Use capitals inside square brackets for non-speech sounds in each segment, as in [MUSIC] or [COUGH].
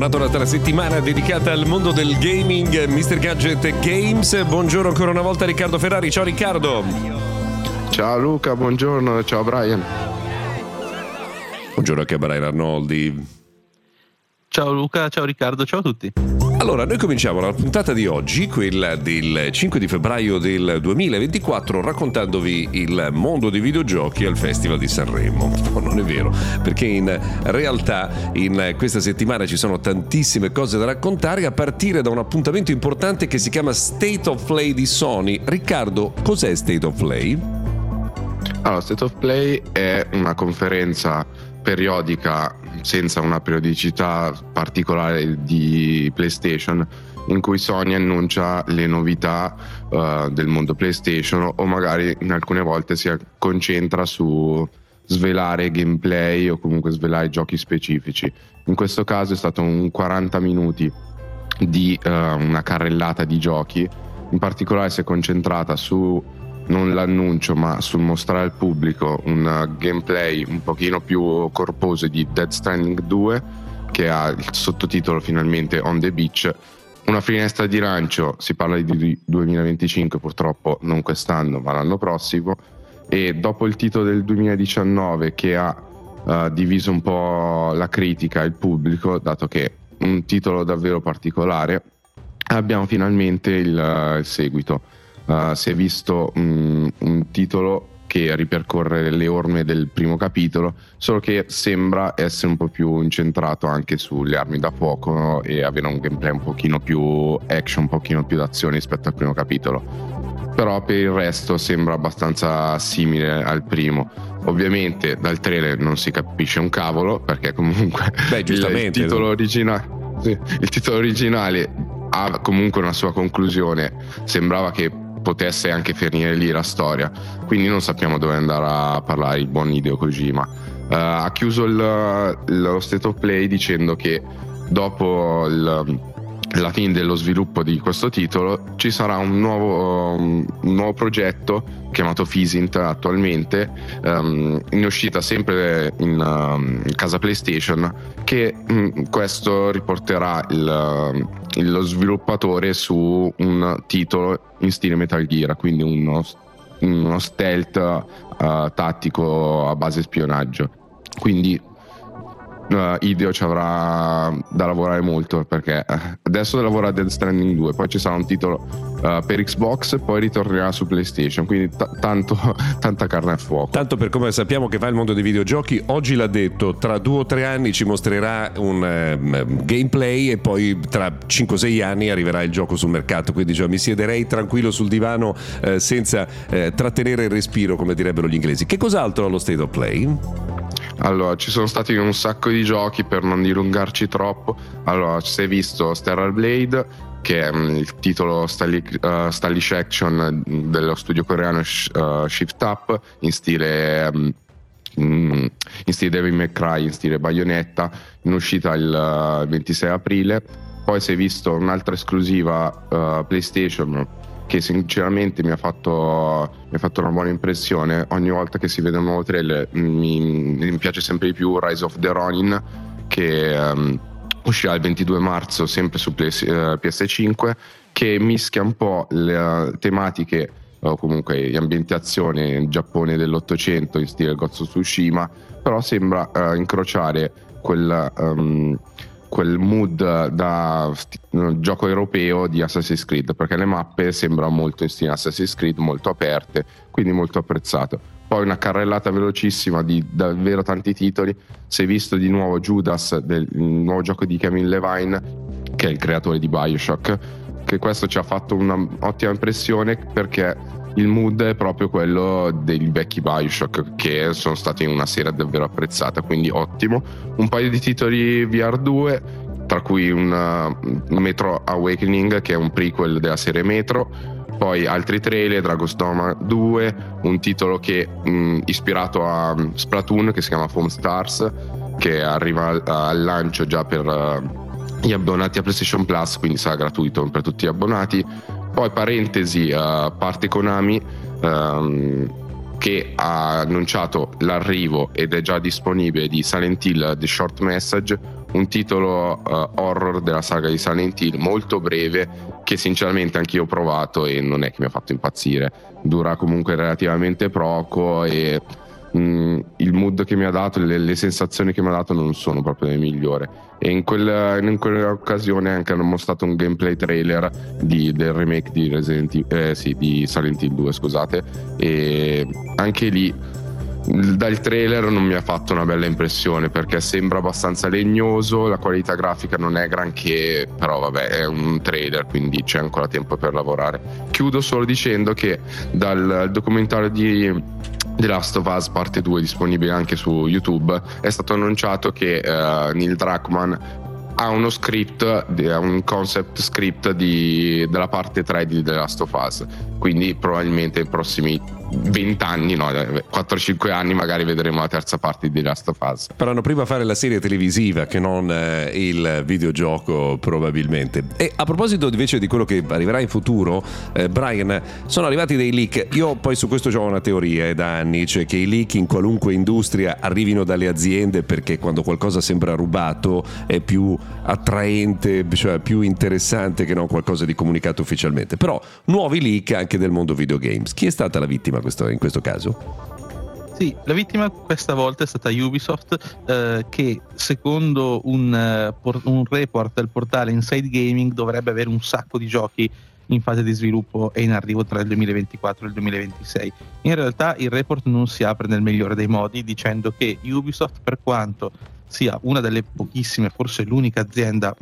Tornato un'altra settimana dedicata al mondo del gaming, Mr. Gadget Games. Buongiorno ancora una volta Riccardo Ferrari. Ciao Riccardo. Ciao Luca, buongiorno. Ciao Brian. Buongiorno anche a Brian Arnoldi. Ciao Luca, ciao Riccardo, ciao a tutti. Allora, noi cominciamo la puntata di oggi, quella del 5 di febbraio del 2024, raccontandovi il mondo dei videogiochi al Festival di Sanremo. No, non è vero, perché in realtà in questa settimana ci sono tantissime cose da raccontare, a partire da un appuntamento importante che si chiama State of Play di Sony. Riccardo, cos'è State of Play? Allora, State of Play è una conferenza periodica senza una periodicità particolare di PlayStation in cui Sony annuncia le novità uh, del mondo PlayStation o magari in alcune volte si concentra su svelare gameplay o comunque svelare giochi specifici. In questo caso è stato un 40 minuti di uh, una carrellata di giochi, in particolare si è concentrata su non l'annuncio, ma sul mostrare al pubblico un uh, gameplay un pochino più corposo di Dead Stranding 2 che ha il sottotitolo finalmente On the Beach. Una finestra di lancio, si parla di 2025 purtroppo non quest'anno ma l'anno prossimo e dopo il titolo del 2019 che ha uh, diviso un po' la critica e il pubblico, dato che è un titolo davvero particolare, abbiamo finalmente il, uh, il seguito uh, si è visto um, un titolo che ripercorre le orme del primo capitolo, solo che sembra essere un po' più incentrato anche sulle armi da fuoco no? e avere un gameplay un pochino più action, un pochino più d'azione rispetto al primo capitolo. Però per il resto sembra abbastanza simile al primo. Ovviamente dal trailer non si capisce un cavolo, perché [LAUGHS] comunque Beh, il, il, titolo originale, sì, il titolo originale ha comunque una sua conclusione. Sembrava che potesse anche finire lì la storia. Quindi non sappiamo dove andare a parlare il buon Hideo Kojima. Uh, ha chiuso il, lo state of play dicendo che dopo il, la fine dello sviluppo di questo titolo ci sarà un nuovo, um, un nuovo progetto chiamato Physint attualmente um, in uscita sempre in, um, casa PlayStation che um, questo riporterà il, lo sviluppatore su un titolo in stile Metal Gear quindi uno, uno stealth uh, tattico a base spionaggio. Quindi uh, Ideo ci avrà da lavorare molto perché eh, adesso lavora a Dead Stranding 2, poi ci sarà un titolo uh, per Xbox e poi ritornerà su PlayStation, quindi t- tanto, [LAUGHS] tanta carne a fuoco. Tanto per come sappiamo che va il mondo dei videogiochi, oggi l'ha detto, tra due o tre anni ci mostrerà un uh, gameplay e poi tra 5-6 anni arriverà il gioco sul mercato, quindi cioè, mi siederei tranquillo sul divano senza trattenere il respiro come direbbero gli inglesi. Che cos'altro ha lo State of Play? Allora, ci sono stati un sacco di giochi per non dilungarci troppo. Allora, si è visto Stellar Blade, che è um, il titolo uh, stylish action dello studio coreano uh, Shift Up, in stile. Um, in stile Devil May Cry, in stile Bayonetta, in uscita il uh, 26 aprile. Poi si è visto un'altra esclusiva PlayStation che sinceramente mi ha, fatto, mi ha fatto una buona impressione. Ogni volta che si vede un nuovo trailer mi, mi piace sempre di più Rise of the Ronin che um, uscirà il 22 marzo sempre su PS, uh, eh, PS5 che mischia un po' le uh, tematiche o comunque le ambientazioni in Giappone dell'Ottocento in stile Gozzo Tsushima però sembra uh, incrociare quel um, quel mood da gioco europeo di Assassin's Creed perché le mappe sembrano molto in stile Assassin's Creed molto aperte quindi molto apprezzato. Poi una carrellata velocissima di davvero tanti titoli. Si è visto di nuovo Judas del nuovo gioco di Kevin Levine che è il creatore di Bioshock che questo ci ha fatto un'ottima impressione perché il mood è proprio quello dei vecchi Bioshock che sono stati una serie davvero apprezzata, quindi ottimo. Un paio di titoli VR2, tra cui un, uh, Metro Awakening che è un prequel della serie Metro, poi altri trailer, Dragon's Dogma 2, un titolo che mh, ispirato a Splatoon che si chiama Foam Stars, che arriva al, al lancio già per uh, gli abbonati a PlayStation Plus, quindi sarà gratuito per tutti gli abbonati poi parentesi, uh, parte Konami um, che ha annunciato l'arrivo ed è già disponibile di Silent Hill The Short Message, un titolo uh, horror della saga di Silent Hill molto breve che sinceramente anch'io ho provato e non è che mi ha fatto impazzire. Dura comunque relativamente poco e mh, mm, il mood che mi ha dato, le, le, sensazioni che mi ha dato non sono proprio le migliori. E in, quel, in quell'occasione anche hanno mostrato un gameplay trailer di, del remake di, Resident Evil, eh, sì, di Silent Hill 2, scusate, e anche lì dal trailer non mi ha fatto una bella impressione perché sembra abbastanza legnoso, la qualità grafica non è granché, però vabbè è un trailer quindi c'è ancora tempo per lavorare. Chiudo solo dicendo che dal documentario di The Last of Us parte 2 disponibile anche su YouTube. È stato annunciato che uh, Neil Druckmann ha uno script, un concept script di, della parte 3 di The Last of Us. Quindi probabilmente nei prossimi 20 anni, no, 4-5 anni magari vedremo la terza parte di Last of Us. Faranno prima fare la serie televisiva che non eh, il videogioco probabilmente. E a proposito invece di quello che arriverà in futuro, eh, Brian, sono arrivati dei leak. Io poi su questo ho una teoria eh, da anni, cioè che i leak in qualunque industria arrivino dalle aziende perché quando qualcosa sembra rubato è più attraente, cioè più interessante che non qualcosa di comunicato ufficialmente. Però nuovi leak anche del mondo videogames. Chi è stata la vittima? Questo, in questo caso? Sì, la vittima questa volta è stata Ubisoft eh, che secondo un, uh, un, report del portale Inside Gaming dovrebbe avere un sacco di giochi in fase di sviluppo e in arrivo tra il 2024 e il 2026. In realtà il report non si apre nel migliore dei modi dicendo che Ubisoft per quanto sia una delle pochissime, forse l'unica azienda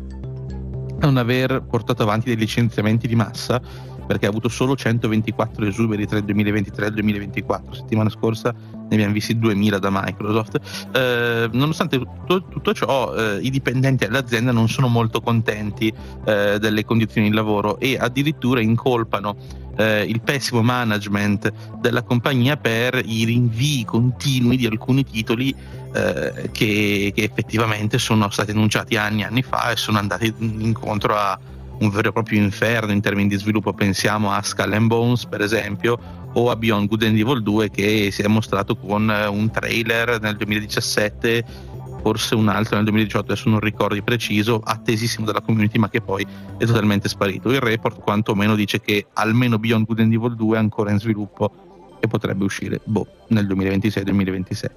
a non aver portato avanti dei licenziamenti di massa, perché ha avuto solo 124 esuberi tra il 2023 e il 2024. Settimana scorsa ne abbiamo visti 2000 da Microsoft. Eh, nonostante tutto, tutto ciò, eh, i dipendenti dell'azienda non sono molto contenti eh, delle condizioni di lavoro e addirittura incolpano eh, il pessimo management della compagnia per i rinvii continui di alcuni titoli eh, che, che effettivamente sono stati annunciati anni e anni fa e sono andati incontro a un vero e proprio inferno in termini di sviluppo, pensiamo a Skull and Bones per esempio o a Beyond Good and Evil 2 che si è mostrato con eh, un trailer nel 2017 forse un altro nel 2018 adesso non ricordo di preciso attesissimo dalla community ma che poi è totalmente sparito. Il report quantomeno dice che almeno Beyond Good and Evil 2 è ancora in sviluppo e potrebbe uscire boh, nel 2026-2027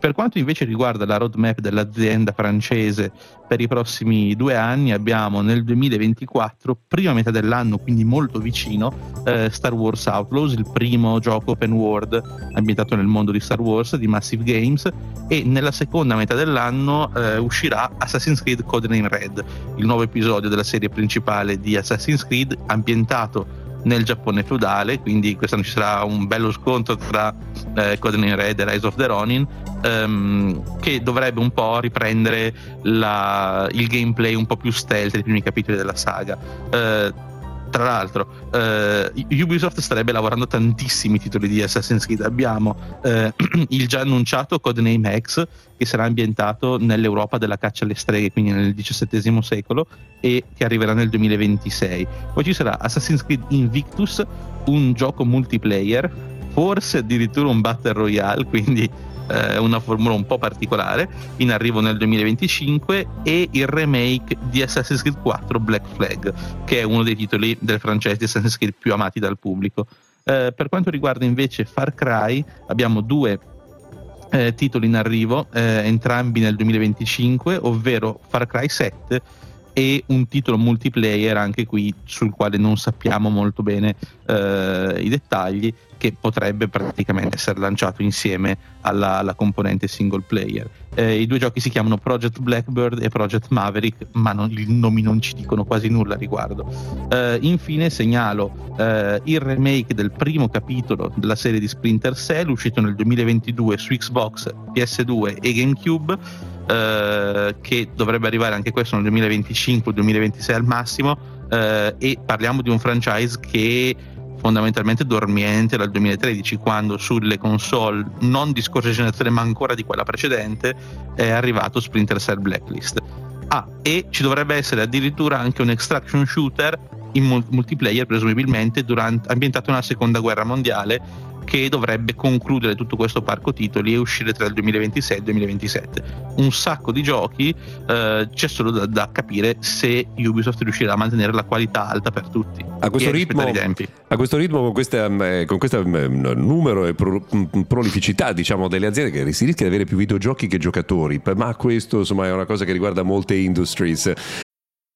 per quanto invece riguarda la roadmap dell'azienda francese per i prossimi due anni, abbiamo nel 2024, prima metà dell'anno, quindi molto vicino, eh, Star Wars Outlaws, il primo gioco open world ambientato nel mondo di Star Wars di Massive Games, e nella seconda metà dell'anno eh, uscirà Assassin's Creed Codename Red, il nuovo episodio della serie principale di Assassin's Creed ambientato nel Giappone feudale, quindi quest'anno ci sarà un bello scontro tra eh, Codename Red e Rise of the Ronin, ehm, che dovrebbe un po' riprendere la, il gameplay un po' più stealth dei primi capitoli della saga. Eh, tra l'altro, eh, Ubisoft starebbe lavorando tantissimi titoli di Assassin's Creed. Abbiamo eh, [CLEARS THROAT] il già annunciato Codename X, che sarà ambientato nell'Europa della caccia alle streghe, quindi nel XVII secolo, e che arriverà nel 2026. Poi ci sarà Assassin's Creed Invictus, un gioco multiplayer, forse addirittura un Battle Royale, quindi eh, una formula un po' particolare, in arrivo nel 2025, e il remake di Assassin's Creed 4 Black Flag, che è uno dei titoli del francese di Assassin's Creed più amati dal pubblico. Eh, per quanto riguarda invece Far Cry, abbiamo due eh, titoli in arrivo, eh, entrambi nel 2025, ovvero Far Cry 7 e un titolo multiplayer anche qui sul quale non sappiamo molto bene eh, i dettagli che potrebbe praticamente essere lanciato insieme alla, alla componente single player. Eh, I due giochi si chiamano Project Blackbird e Project Maverick, ma non, i nomi non ci dicono quasi nulla a riguardo. Eh, infine segnalo eh, il remake del primo capitolo della serie di Splinter Cell, uscito nel 2022 su Xbox, PS2 e GameCube. Eh, che dovrebbe arrivare anche questo nel 2025-2026 al massimo eh, e parliamo di un franchise che fondamentalmente dormiente dal 2013 quando sulle console non di scorsa generazione ma ancora di quella precedente è arrivato Splinter Cell Blacklist. Ah, e ci dovrebbe essere addirittura anche un extraction shooter in multiplayer presumibilmente durante, ambientato nella seconda guerra mondiale che dovrebbe concludere tutto questo parco titoli e uscire tra il 2026 e il 2027. Un sacco di giochi, eh, c'è solo da, da, capire se Ubisoft riuscirà a mantenere la qualità alta per tutti. A questo, ritmo, a questo ritmo, con questo mm, questa, mm, numero e pro, mm, prolificità diciamo, delle aziende che si rischia di avere più videogiochi che giocatori, ma questo insomma, è una cosa che riguarda molte industries.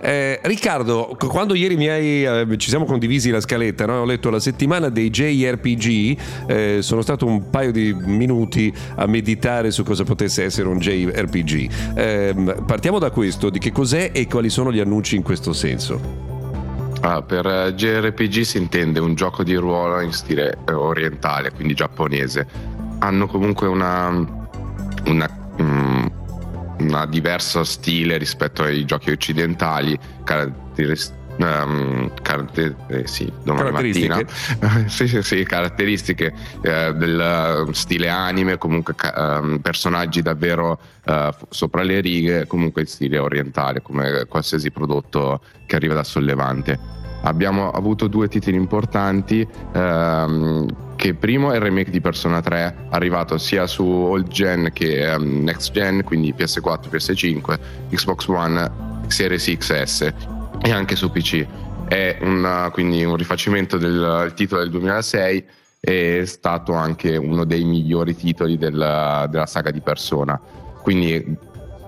Eh, Riccardo, quando ieri hai, eh, ci siamo condivisi la scaletta, no? ho letto la settimana dei JRPG, eh, sono stato un paio di minuti a meditare su cosa potesse essere un JRPG. Ehm, partiamo da questo, di che cos'è e quali sono gli annunci in questo senso. Ah, per eh, JRPG si intende un gioco di ruolo in stile eh, orientale, quindi giapponese. Hanno comunque una, una um, una diverso stile rispetto ai giochi occidentali, caratteristiche Um, caratter- eh, sì, caratteristiche. [LAUGHS] sì, sì, sì, caratteristiche eh, del stile anime, comunque um, personaggi davvero uh, sopra le righe, comunque in stile orientale, come qualsiasi prodotto che arriva da Sollevante. Abbiamo avuto due titoli importanti. Um, che primo è il remake di Persona 3 arrivato sia su old gen che um, next gen quindi PS4, PS5 Xbox One Series XS e anche su PC è una, quindi un rifacimento del titolo del 2006 è stato anche uno dei migliori titoli della, della saga di Persona. Quindi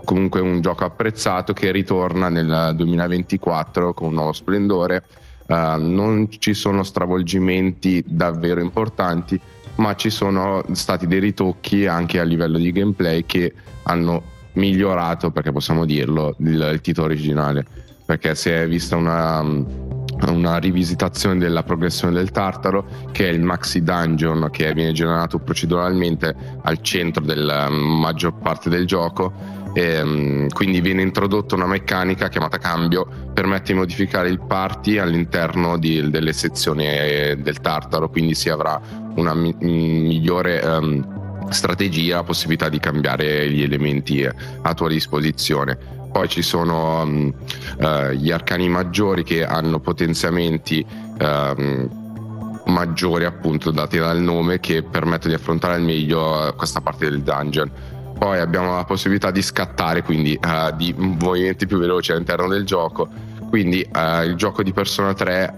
comunque un gioco apprezzato che ritorna nel 2024 con un nuovo splendore Uh, non ci sono stravolgimenti davvero importanti, ma ci sono stati dei ritocchi anche a livello di gameplay che hanno migliorato, perché possiamo dirlo, il, il titolo originale. Perché si è vista una, una rivisitazione della progressione del Tartaro, che è il maxi dungeon che viene generato proceduralmente al centro della maggior parte del gioco e, um, quindi viene introdotta una meccanica chiamata cambio, permette di modificare il party all'interno di, delle sezioni eh, del Tartaro, quindi si avrà una mi- migliore um, strategia, la possibilità di cambiare gli elementi eh, a tua disposizione. Poi ci sono um, uh, gli arcani maggiori che hanno potenziamenti maggiori appunto dati dal nome che permettono di affrontare al meglio questa parte del dungeon poi abbiamo la possibilità di scattare, quindi uh, di movimenti più veloci all'interno del gioco. Quindi uh, il gioco di Persona 3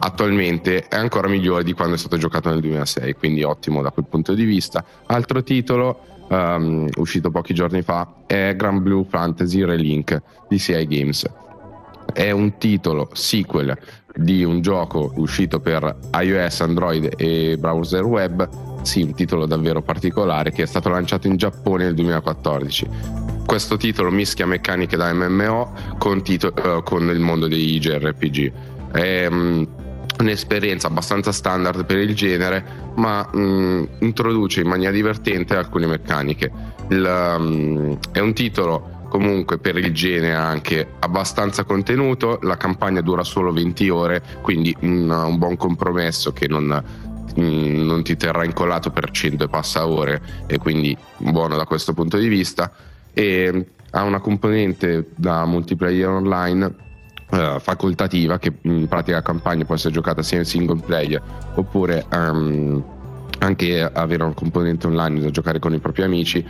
attualmente è ancora migliore di quando è stato giocato nel 2006, quindi ottimo da quel punto di vista. Altro titolo um, uscito pochi giorni fa è Grand Blue Fantasy Relink di CI Games. È un titolo sequel di un gioco uscito per iOS, Android e browser web sì, un titolo davvero particolare che è stato lanciato in Giappone nel 2014. Questo titolo mischia meccaniche da MMO con, tito- uh, con il mondo dei JRPG. È um, un'esperienza abbastanza standard per il genere, ma um, introduce in maniera divertente alcune meccaniche. Il, um, è un titolo comunque per il genere anche abbastanza contenuto, la campagna dura solo 20 ore, quindi un, un buon compromesso che non Mm, non ti terrà incollato per 100 e passa ore e quindi buono da questo punto di vista. E ha una componente da multiplayer online uh, facoltativa che in pratica la campagna può essere giocata sia in single player oppure um, anche avere un componente online da giocare con i propri amici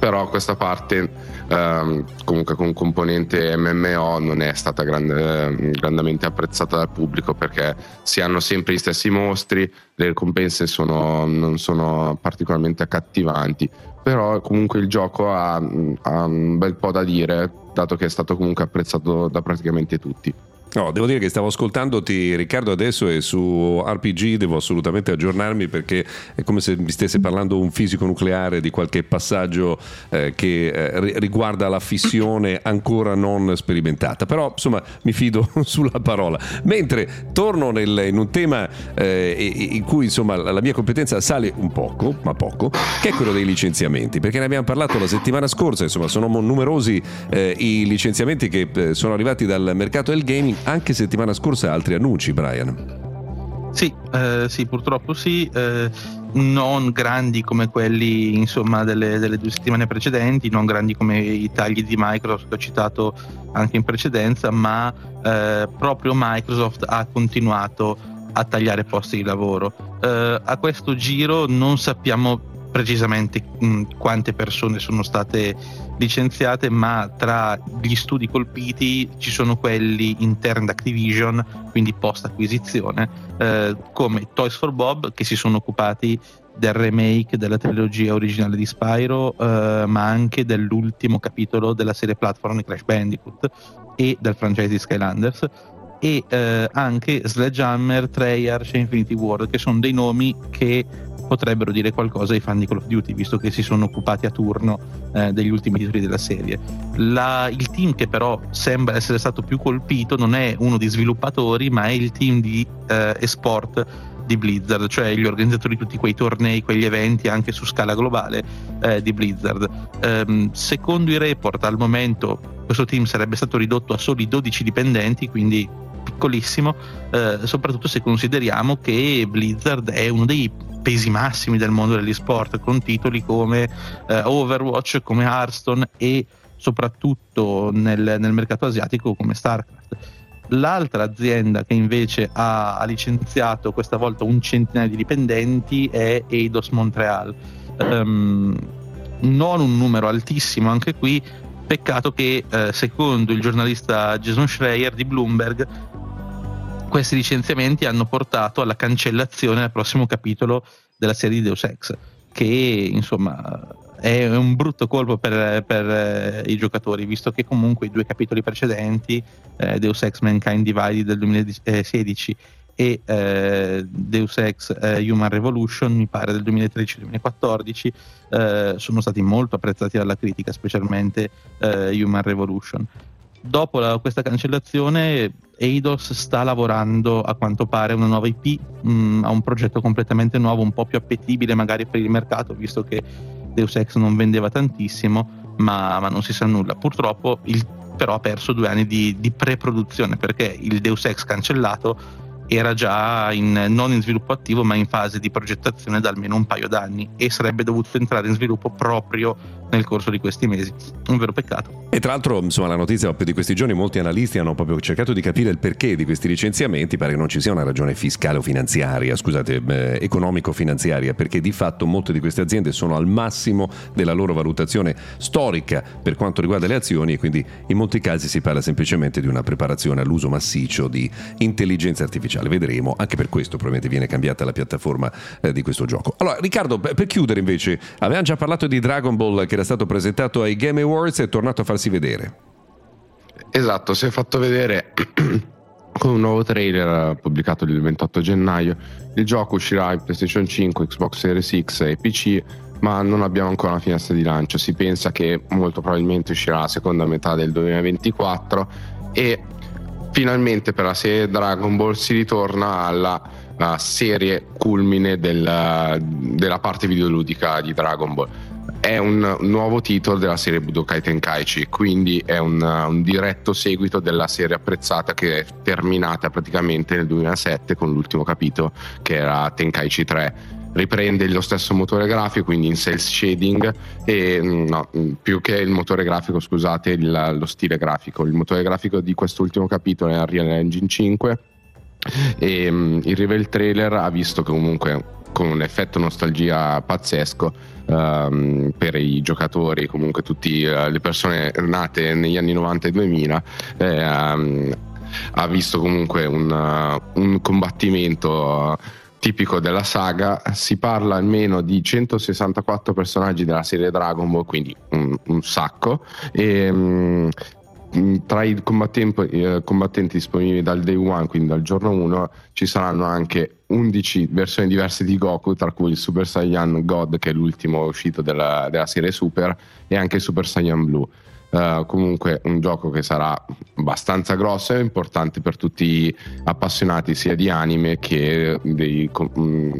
però questa parte ehm, comunque con componente MMO non è stata grande, grandemente apprezzata dal pubblico perché si hanno sempre gli stessi mostri, le ricompense sono, non sono particolarmente accattivanti, però comunque il gioco ha, ha un bel po' da dire dato che è stato comunque apprezzato da praticamente tutti. No, devo dire che stavo ascoltandoti Riccardo adesso e su RPG devo assolutamente aggiornarmi perché è come se mi stesse parlando un fisico nucleare di qualche passaggio eh, che eh, riguarda la fissione ancora non sperimentata, però insomma mi fido [LAUGHS] sulla parola. Mentre torno nel, in un tema eh, in cui insomma la mia competenza sale un poco, ma poco, che è quello dei licenziamenti, perché ne abbiamo parlato la settimana scorsa, insomma sono numerosi eh, i licenziamenti che eh, sono arrivati dal mercato del gaming anche settimana scorsa altri annunci, Brian. Sì, eh, sì, purtroppo sì, eh, non grandi come quelli insomma, delle, delle, due settimane precedenti, non grandi come i tagli di Microsoft che ho citato anche in precedenza, ma eh, proprio Microsoft ha continuato a tagliare posti di lavoro. Eh, a questo giro non sappiamo precisamente mh, quante persone sono state licenziate, ma tra gli studi colpiti ci sono quelli interni ad Activision, quindi post acquisizione, eh, come Toys for Bob che si sono occupati del remake della trilogia originale di Spyro, eh, ma anche dell'ultimo capitolo della serie platform di Crash Bandicoot e del franchise di Skylanders e eh, anche Sledgehammer, Treyarch e Infinity Ward che sono dei nomi che potrebbero dire qualcosa ai fan di Call of Duty, visto che si sono occupati a turno eh, degli ultimi titoli della serie. La, il team che però sembra essere stato più colpito non è uno di sviluppatori, ma è il team di eh, esport di Blizzard, cioè gli organizzatori di tutti quei tornei, quegli eventi anche su scala globale eh, di Blizzard. Ehm, secondo i report al momento questo team sarebbe stato ridotto a soli 12 dipendenti, quindi piccolissimo, eh, soprattutto se consideriamo che Blizzard è uno dei pesi massimi del mondo degli sport, con titoli come eh, Overwatch, come Hearthstone e soprattutto nel, nel, mercato asiatico come StarCraft. L'altra azienda che invece ha, ha, licenziato questa volta un centinaio di dipendenti è Eidos Montreal. Um, non un numero altissimo anche qui, peccato che eh, secondo il giornalista Jason Schreier di Bloomberg questi licenziamenti hanno portato alla cancellazione del prossimo capitolo della serie di Deus Ex, che insomma è un brutto colpo per, per eh, i giocatori, visto che comunque i due capitoli precedenti, eh, Deus Ex Mankind Divided del 2016 e eh, Deus Ex eh, Human Revolution, mi pare del 2013-2014, eh, sono stati molto apprezzati dalla critica, specialmente eh, Human Revolution dopo la, questa cancellazione Eidos sta lavorando a quanto pare a una nuova IP, mh, mm, a un progetto completamente nuovo, un po' più appetibile magari per il mercato, visto che Deus Ex non vendeva tantissimo, ma, ma non si sa nulla. Purtroppo il, però ha perso due anni di, di pre-produzione perché il Deus Ex cancellato era già in, non in sviluppo attivo ma in fase di progettazione da almeno un paio d'anni e sarebbe dovuto entrare in sviluppo proprio nel corso di questi mesi. Un vero peccato. E tra l'altro, insomma, la notizia di questi giorni, molti analisti hanno proprio cercato di capire il perché di questi licenziamenti, pare che non ci sia una ragione fiscale o finanziaria, scusate, eh, economico-finanziaria, perché di fatto molte di queste aziende sono al massimo della loro valutazione storica per quanto riguarda le azioni e quindi in molti casi si parla semplicemente di una preparazione all'uso massiccio di intelligenza artificiale commerciale. Vedremo, anche per questo probabilmente viene cambiata la piattaforma eh, di questo gioco. Allora, Riccardo, per chiudere invece, avevamo già parlato di Dragon Ball che era stato presentato ai Game Awards e è tornato a farsi vedere. Esatto, si è fatto vedere [CLEARS THROAT] con un nuovo trailer pubblicato il 28 gennaio. Il gioco uscirà in PlayStation 5, Xbox Series X e PC, ma non abbiamo ancora una finestra di lancio. Si pensa che molto probabilmente uscirà la seconda metà del 2024 e finalmente per la serie Dragon Ball si ritorna alla serie culmine del, della parte videoludica di Dragon Ball. È un nuovo titolo della serie Budokai Tenkaichi, quindi è un, un diretto seguito della serie apprezzata che è terminata praticamente nel 2007 con l'ultimo capitolo che era Tenkaichi 3 riprende lo stesso motore grafico, quindi in cell shading e mm, no, mm, più che il motore grafico, scusate, il, lo stile grafico. Il motore grafico di quest'ultimo capitolo è Unreal Engine 5 e um, il reveal trailer ha visto comunque con un effetto nostalgia pazzesco um, per i giocatori, comunque tutte uh, le persone nate negli anni 90 e 2000. Eh, um, ha visto comunque un, uh, un combattimento uh, tipico della saga. Si parla almeno di 164 personaggi della serie Dragon Ball, quindi un, un sacco. E, um, tra i combattenti, eh, combattenti, disponibili dal day one, quindi dal giorno 1, ci saranno anche 11 versioni diverse di Goku, tra cui il Super Saiyan God, che è l'ultimo uscito della, della serie Super, e anche il Super Saiyan Blue. Uh, comunque un gioco che sarà abbastanza grosso e importante per tutti gli appassionati sia di anime che dei, mm,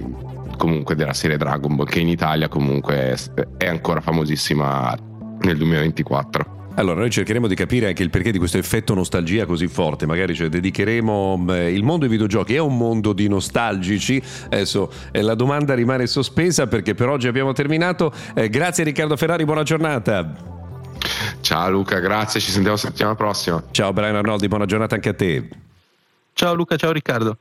comunque della serie Dragon Ball che in Italia comunque è, ancora famosissima nel 2024. Allora, noi cercheremo di capire anche il perché di questo effetto nostalgia così forte. Magari cioè, dedicheremo eh, il mondo dei videogiochi. È un mondo di nostalgici? Adesso eh, la domanda rimane sospesa perché per oggi abbiamo terminato. Eh, grazie Riccardo Ferrari, buona giornata. Ciao Luca, grazie, ci sentiamo settimana prossima. Ciao Brian Arnoldi, buona giornata anche a te. Ciao Luca, ciao Riccardo.